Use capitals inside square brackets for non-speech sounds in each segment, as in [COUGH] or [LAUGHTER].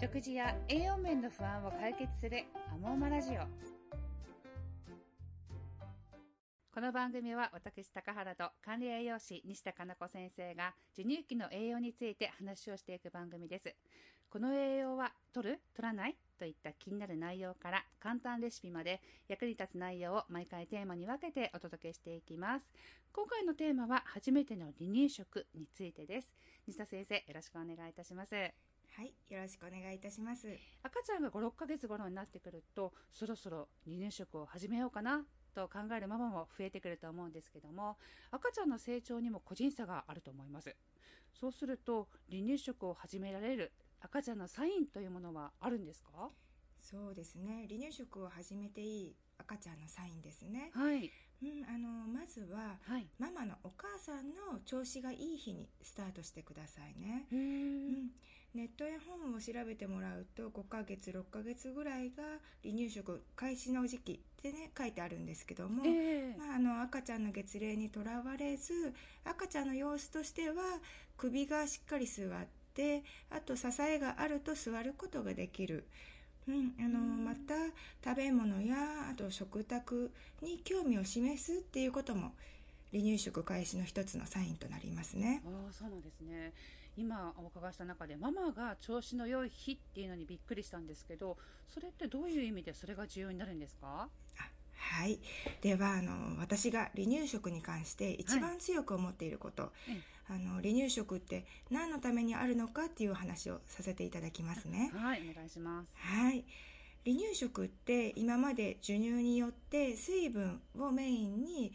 食事や栄養面の不安を解決するアモーマラジオ。この番組は私高原と管理栄養士西田かな子先生が授乳期の栄養について話をしていく番組です。この栄養は取る取らないといった気になる内容から簡単レシピまで役に立つ内容を毎回テーマに分けてお届けしていきます。今回のテーマは初めての離乳食についてです。西田先生よろしくお願いいたします。はい、よろしくお願いいたします。赤ちゃんが5、6ヶ月頃になってくると、そろそろ離乳食を始めようかなと考えるママも増えてくると思うんですけども、赤ちゃんの成長にも個人差があると思います。そうすると、離乳食を始められる赤ちゃんのサインというものはあるんですか？そうですね、離乳食を始めていい赤ちゃんのサインですね。はい。うん、あのまずは、はい。ママのお母さんの調子がいい日にスタートしてくださいね。へうーん、ネットや本を調べてもらうと5ヶ月6ヶ月ぐらいが離乳食開始の時期ってね書いてあるんですけども、ええまあ、あの赤ちゃんの月齢にとらわれず赤ちゃんの様子としては首がしっかり座ってあと支えがあると座ることができる。うん、あのまた食べ物やあと食卓に興味を示すっていうことも離乳食開始の一つのサインとなりますね。ああそうなんですね。今お伺いした中でママが調子の良い日っていうのにびっくりしたんですけどそれってどういう意味でそれが重要になるんですか？あはい。では、あの、私が離乳食に関して一番強く思っていること、えあの、離乳食って何のためにあるのかっていう話をさせていただきますね。はいお願いしますはい。離乳食って今まで授乳によって水分をメインに、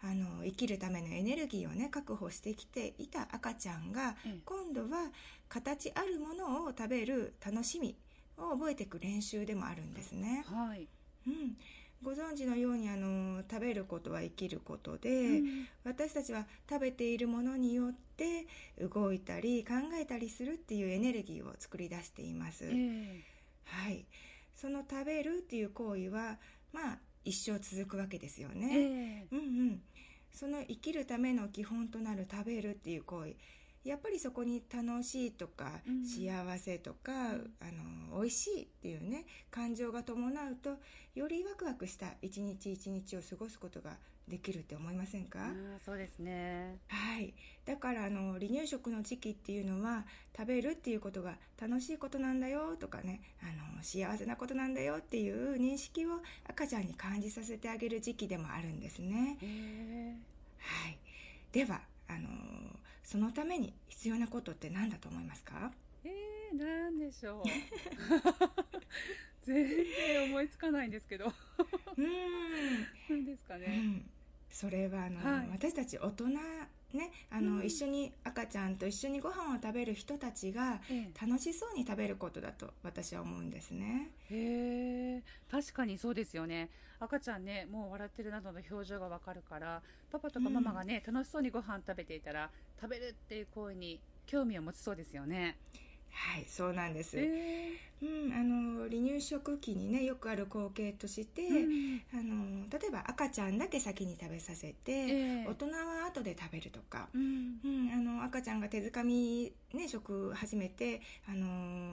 あの生きるためのエネルギーをね確保してきていた赤ちゃんが、ええ今度は形あるものを食べる楽しみを覚えていく練習でもあるんですね。はいうん、ご存知のようにあの食べることは生きることで、うん私たちは食べているものによって動いたり考えたりするっていうエネルギーを作り出しています。ええはい。その食べるっていう行為は、まあ、一生続くわけですよね。ええうんうん。その生きるための基本となる食べるっていう行為。やっぱりそこに楽しいとか、うん幸せとか、あの、美味しいっていうね、感情が伴うと、よりワクワクした一日一日を過ごすことができるって思いませんか、そうですねはい。だから、あの、離乳食の時期っていうのは、食べるっていうことが楽しいことなんだよとかね、あの、幸せなことなんだよっていう認識を赤ちゃんに感じさせてあげる時期でもあるんですね。ええはい。では、あの、そのために必要なことって何だと思いますか？ええなんでしょう。[LAUGHS] 全然思いつかないんですけど。うーん。[LAUGHS] 何ですかうね、ん。それは、あの、はい。私たち大人、ね、あの、うん。一緒に赤ちゃんと一緒にご飯を食べる人たちがええ。楽しそうに食べることだと私は思うんですね。へえ。確かにそうですよね。赤ちゃんねもう笑ってるなどの表情がわかるからパパとかママがね、楽しそうにご飯食べていたら食べるっていう行為に興味を持ちそうですよね。はい、そうなんです。へえうん、あの、離乳食期にね、よくある光景として、うん。あの、例えば赤ちゃんだけ先に食べさせて、ええ。大人は後で食べるとか、うん。うん、あの、赤ちゃんが手づかみ、ね、食始めて、あの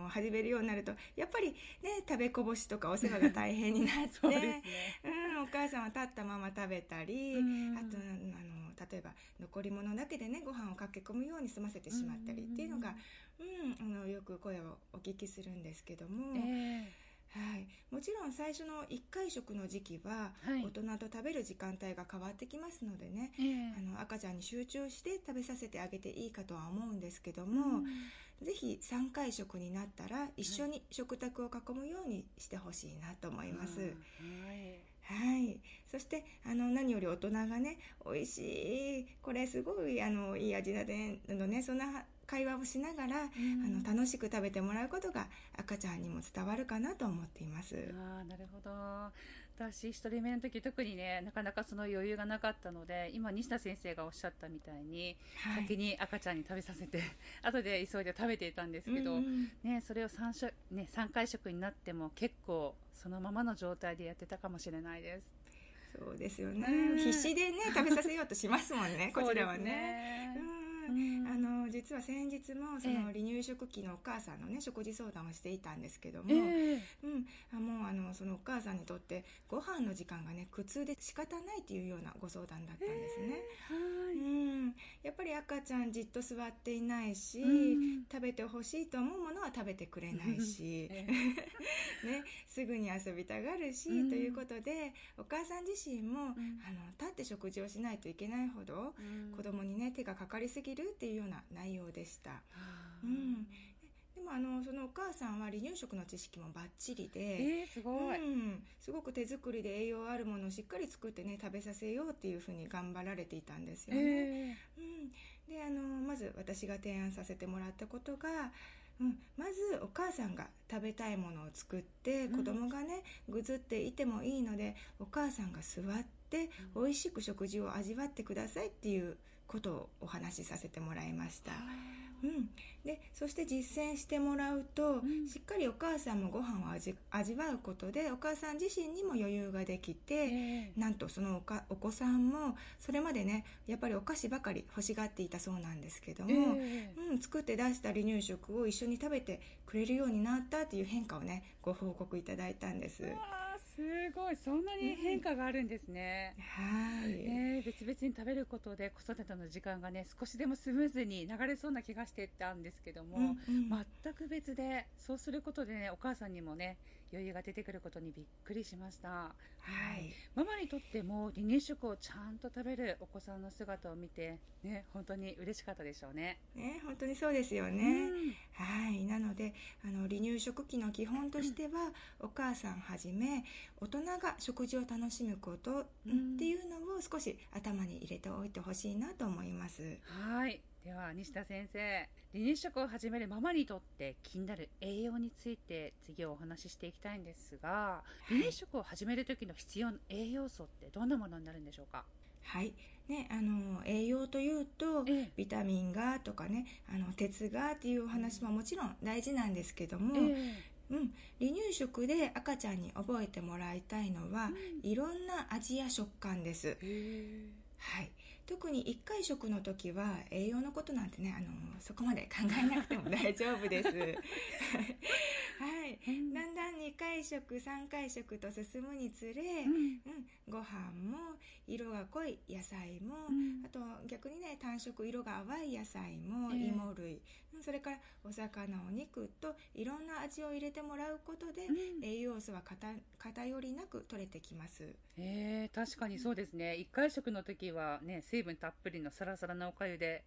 ー始めるようになると、やっぱりね、食べこぼしとかお世話が大変になって、[LAUGHS] ね。うん、お母さんは立ったまま食べたり、うん。あと、あの、例えば、残り物だけでね、ご飯をかけ込むように済ませてしまったりっていうのが、うん、あの、よく声をお聞きするんですけども、えはい、もちろん最初の1回食の時期は、はい。大人と食べる時間帯が変わってきますのでね、ええ。あの赤ちゃんに集中して食べさせてあげていいかとは思うんですけども、ぜひ3回食になったら一緒に食卓を囲むようにしてほしいなと思います。うん。はいはい。そして、あの、何より大人がね、美味しい、これすごい、あの、いい味だね、あのね、そんな会話をしながら、あの、楽しく食べてもらうことが赤ちゃんにも伝わるかなと思っています。ああなるほど私一人目の時特にねなかなかその余裕がなかったので今西田先生がおっしゃったみたいに、はい。先に赤ちゃんに食べさせて [LAUGHS] 後で急いで食べていたんですけど、うんうん。ね、それを 3, 食、ね、3回食になっても結構そのままの状態でやってたかもしれないです。そうですよね。うん。必死でね、食べさせようとしますもんね、[LAUGHS] こちらはね。ねうんうんあの、実実は先日もその離乳食期のお母さんのね食事相談をしていたんですけども、ええ。うん、あもうあのそのお母さんにとってご飯の時間がね苦痛で仕方ないっていうようなご相談だったんですね。はい。うん、やっぱり赤ちゃんじっと座っていないし、うん。食べてほしいと思うものは食べてくれないし、[LAUGHS] え [LAUGHS] ね、すぐに遊びたがるし、うん。ということでお母さん自身も、ん。あの立って食事をしないといけないほど、うん。子供にね手がかかりすぎるっていうような内容でした。はあうん。でもあのそのお母さんは離乳食の知識もバッチリで、えー、すごい、うん、すごく手作りで栄養あるものをしっかり作ってね食べさせようっていうふうに頑張られていたんですよね。えうん、であのまず私が提案させてもらったことが、うん、まずお母さんが食べたいものを作ってうん。子供がねぐずっていてもいいのでお母さんが座って美味しく食事を味わってくださいっていうことをお話しさせてもらいました。うん、でそして実践してもらうと、ん。しっかりお母さんもご飯を味味わうことでお母さん自身にも余裕ができて、ええ。なんとそのおかお子さんもそれまでねやっぱりお菓子ばかり欲しがっていたそうなんですけども、ええ。うん、作って出した離乳食を一緒に食べてくれるようになったっていう変化をねご報告いただいたんです。すごい。そんなに変化があるんですね、はい、ねえ別々に食べることで子育ての時間がね少しでもスムーズに流れそうな気がしてたんですけども、うんうん。全く別でそうすることでねお母さんにもね余裕が出てくることにびっくりしました。はい。ママにとっても離乳食をちゃんと食べるお子さんの姿を見てね本当に嬉しかったでしょうね。ね、本当にそうですよね。うん。はい、なのであの離乳食期の基本としては、お母さんはじめ大人が食事を楽しむこと、うんっていうのを少し頭に入れておいてほしいなと思います。はい。では、西田先生、離乳食を始めるママにとって気になる栄養について次をお話ししていきたいんですが、離乳食を始める時の必要な栄養素ってどんなものになるんでしょうか？はい、ね、あの栄養というと、ええ。ビタミンがとかね、あの鉄がっていうお話ももちろん大事なんですけども、えうん、離乳食で赤ちゃんに覚えてもらいたいのは、いろんな味や食感です。え。はい、特に1回食の時は栄養のことなんてねあのそこまで考えなくても大丈夫です。[LAUGHS] はい、うんだんだん2回食3回食と進むにつれ、うんうん、ご飯も色が濃い野菜も、うんあと逆にね単色色が淡い野菜も、ええ芋類うんそれからお魚お肉といろんな味を入れてもらうことで、うん栄養素は偏偏りなく取れてきます。えー確かにそうですね。一回食の時はね、水分たっぷりのサラサラなおかゆで、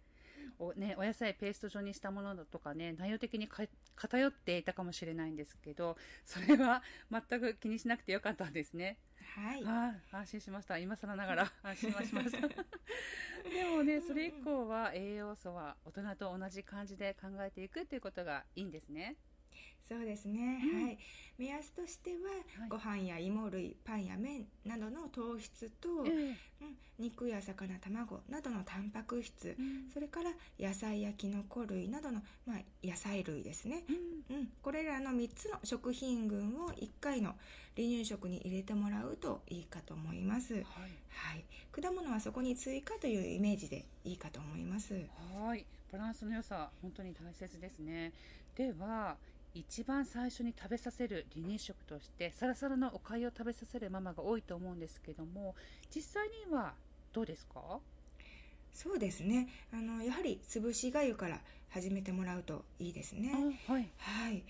おね、お野菜ペースト状にしたものだとかね、内容的にか偏っていたかもしれないんですけど、それは全く気にしなくてよかったんですね。はい、ああ、安心しました。今更ながら [LAUGHS] 安心はしました。[LAUGHS] でもね、それ以降は栄養素は大人と同じ感じで考えていくっていうことがいいんですね。そうですね、うん。はい。目安としては、はい。ご飯や芋類パンや麺などの糖質と、えうん、肉や魚卵などのタンパク質、うん。それから野菜やきのこ類などの、まあ、野菜類ですね、うん。うん、これらの3つの食品群を1回の離乳食に入れてもらうといいかと思います、はい。はい、果物はそこに追加というイメージでいいかと思います。はい、バランスの良さ、本当に大切ですね。では、一番最初に食べさせる離乳食として、サラサラのお粥を食べさせるママが多いと思うんですけども、実際にはどうですか？そうですね。あのやはり潰しがゆから始めてもらうといいですね。あはい。はい。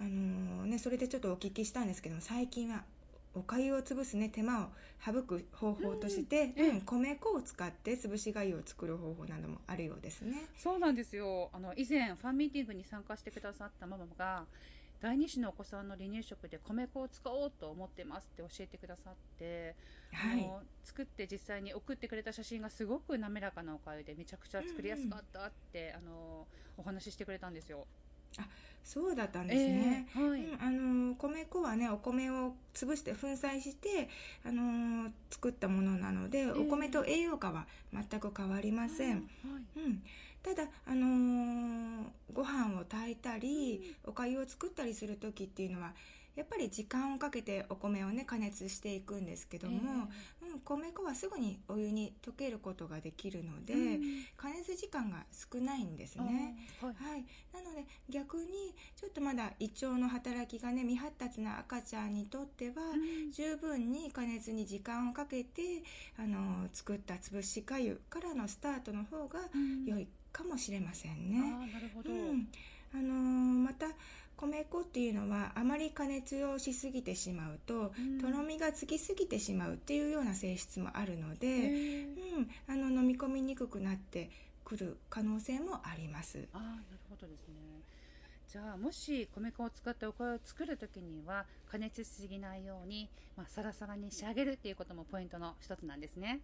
あのねそれでちょっとお聞きしたんですけども最近はお粥を潰すね手間を省く方法として、うんうん米粉を使って潰し粥を作る方法などもあるようですねそうなんですよ。あの、以前、ファンミーティングに参加してくださったママが、第二子のお子さんの離乳食で米粉を使おうと思ってますって教えてくださって、はいあの作って実際に送ってくれた写真がすごく滑らかなお粥でめちゃくちゃ作りやすかったって、あのお話ししてくれたんですよ。そうだったんですね、ええはい。うんあの米粉はねお米を潰して粉砕して、あの作ったものなので、お米と栄養価は全く変わりません、はい。うん、ただ、あのーご飯を炊いたり、お粥を作ったりする時っていうのはやっぱり時間をかけてお米をね加熱していくんですけども、うん、うん、米粉はすぐにお湯に溶けることができるので、うん。加熱時間が少ないんですね。はい。はい、なので逆にちょっとまだ胃腸の働きがね未発達な赤ちゃんにとっては、うん。十分に加熱に時間をかけてあの作った潰しかゆからのスタートの方がうん。良いかもしれませんあね。ーなるほど、うんあのーまた米粉っていうのはあまり加熱をしすぎてしまうと、うんとろみがつきすぎてしまうっていうような性質もあるので、うん、あの飲み込みにくくなってくる可能性もあります。ああなるほどですねじゃあもし米粉を使ったお米を作る時には加熱しすぎないように、まあ、サラサラに仕上げるっていうこともポイントの一つなんですね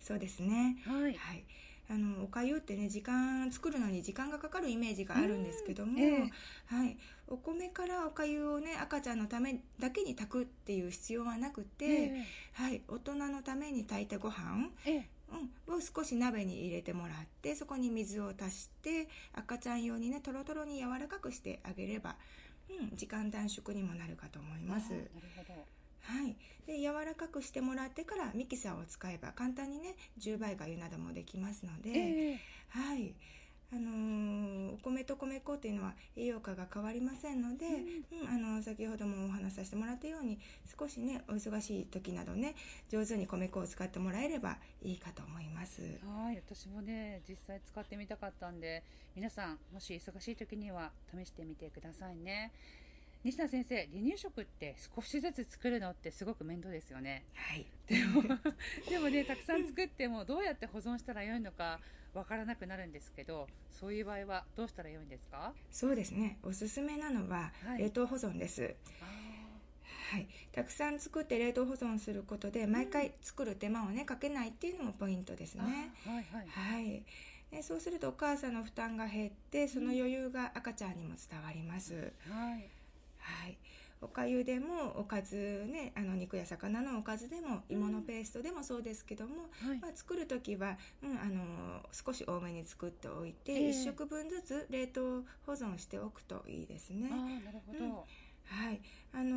そうですね。はいはい。あのお粥ってね時間作るのに時間がかかるイメージがあるんですけども、うんええ。はい、お米からお粥をね赤ちゃんのためだけに炊くっていう必要はなくて、えはい、大人のために炊いたご飯、ええ。うん、を少し鍋に入れてもらってそこに水を足して赤ちゃん用にねとろとろに柔らかくしてあげれば、うん、時間短縮にもなるかと思います。なるほどはい、で柔らかくしてもらってからミキサーを使えば簡単にね10倍がゆなどもできますので、ええ。はい。あのーお米と米粉っていうのは栄養価が変わりませんので、うん。あの先ほどもお話しさせてもらったように少しねお忙しい時などね上手に米粉を使ってもらえればいいかと思います。はい。私もね実際使ってみたかったんで皆さんもし忙しい時には試してみてくださいね西田先生離乳食って少しずつ作るのってすごく面倒ですよね。はい、でも [LAUGHS] でもねたくさん作ってもどうやって保存したらよいのかわからなくなるんですけどそういう場合はどうしたらよいんですか？そうですね。おすすめなのははい。冷凍保存です。あはい、たくさん作って冷凍保存することで毎回作る手間をねかけないっていうのもポイントですーね。はいはい。はい、でそうするとお母さんの負担が減ってその余裕が赤ちゃんにも伝わります。はいはい、おかゆでもおかずねあの肉や魚のおかずでも芋のペーストでもそうですけども、はい。まあ、作る時は、うん、あの少し多めに作っておいて、ええ。1食分ずつ冷凍保存しておくといいですね。なるほど、うん。はいあの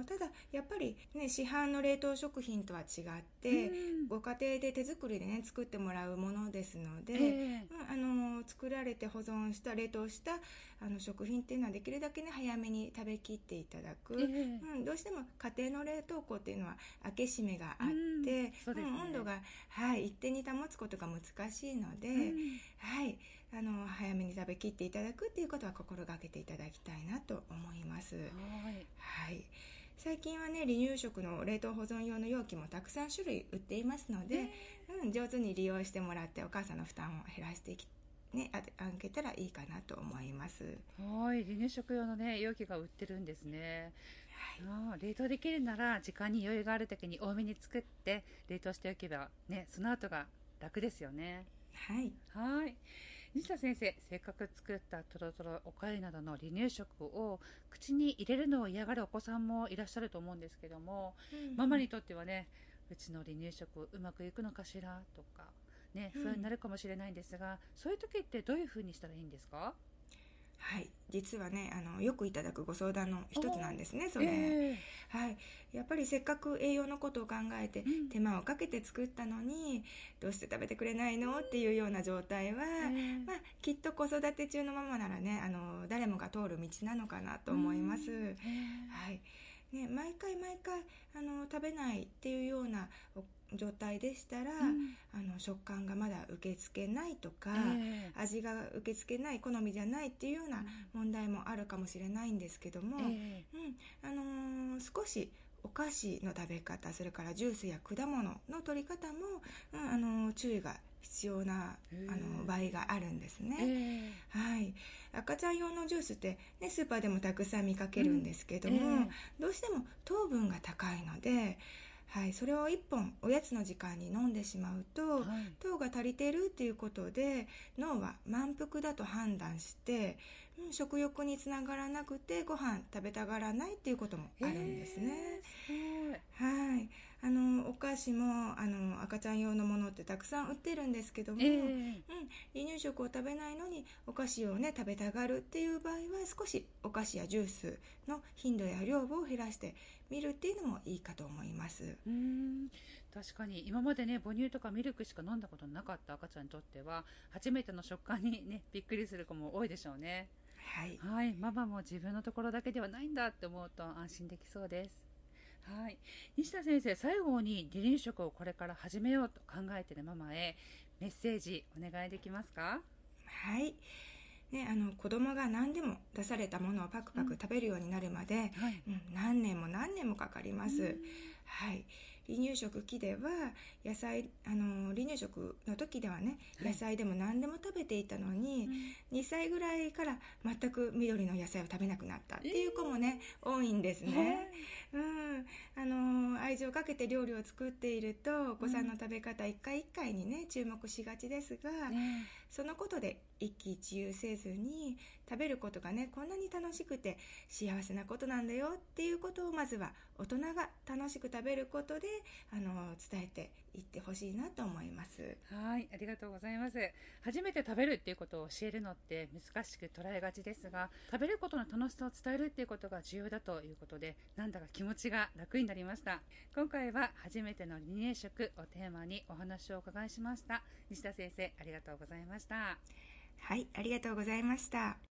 ーただやっぱり、ね、市販の冷凍食品とは違って、うん。ご家庭で手作りでね作ってもらうものですので、ええ。うんあのー作られて保存した冷凍したあの食品っていうのはできるだけね早めに食べきっていただく、ええ。うん、どうしても家庭の冷凍庫っていうのは開け閉めがあって、うんね。ん温度が、はい、一定に保つことが難しいので、うん。はい、あの早めに食べきっていただくっていうことは心がけていただきたいなと思います。はいはい、最近はね離乳食の冷凍保存用の容器もたくさん種類売っていますので、うん、上手に利用してもらってお母さんの負担を減らしていきね、ああげたらいいかなと思います。はい。離乳食用のね容器が売ってるんですね。あー冷凍できるなら時間に余裕がある時に多めに作って冷凍しておけばねその後が楽ですよね。はい、はい西田先生せっかく作ったとろとろおかゆなどの離乳食を口に入れるのを嫌がるお子さんもいらっしゃると思うんですけども、ママにとってはねうちの離乳食うまくいくのかしらとかねうん不安になるかもしれないんですが、そういう時ってどういうふうにしたらいいんですか？はい、実はねあのよくいただくご相談の一つなんですねそれ、えはい、やっぱりせっかく栄養のことを考えてうん。手間をかけて作ったのにどうして食べてくれないの？っていうような状態は、えまあ、きっと子育て中のママならねあの誰もが通る道なのかなと思います。うん。えはい。ね、毎回毎回あの食べないっていうようなお状態でしたら、うん。あの食感がまだ受け付けないとか、え味が受け付けない好みじゃないっていうような問題もあるかもしれないんですけども、えうん。あのー少しお菓子の食べ方それからジュースや果物の取り方も、うんあのー注意が必要なあの場合があるんですえね。えはい、赤ちゃん用のジュースって、ね、スーパーでもたくさん見かけるんですけども、うん。え。どうしても糖分が高いので、はい、それを1本おやつの時間に飲んでしまうと、はい。糖が足りてるっていうことで脳は満腹だと判断して、うん、食欲につながらなくてご飯食べたがらないっていうこともあるんですね。ええすごい。はい、あのお菓子もあの赤ちゃん用のものってたくさん売ってるんですけども、ええ。うん、離乳食を食べないのにお菓子をね食べたがるっていう場合は少しお菓子やジュースの頻度や量を減らしてみるっていうのもいいかと思います。うーん。確かに今までね母乳とかミルクしか飲んだことなかった赤ちゃんにとっては初めての食感にねびっくりする子も多いでしょうね。はい、はい。ママも自分のところだけではないんだって思うと安心できそうですはい。西田先生最後に離乳食をこれから始めようと考えているママへメッセージお願いできますか？はい。ね、あの子供が何でも出されたものをパクパク食べるようになるまで、はい。うん、何年も何年もかかります。はい。離乳食期では野菜あの離乳食の時ではねはい。野菜でも何でも食べていたのに、2歳ぐらいから全く緑の野菜を食べなくなったっていう子もね、多いんですね。うん、あの愛情をかけて料理を作っているとお子さんの食べ方一回一回にね注目しがちですが、ねそのことで一喜一憂せずに食べることがねこんなに楽しくて幸せなことなんだよっていうことをまずは大人が楽しく食べることであの伝えていってほしいなと思います。はい、ありがとうございます。初めて食べるっていうことを教えるのって難しく捉えがちですが、食べることの楽しさを伝えるっていうことが重要だということで、なんだか気持ちが楽になりました。今回は初めての離乳食をテーマにお話をお伺いしました。西田先生、ありがとうございました。はい、ありがとうございました。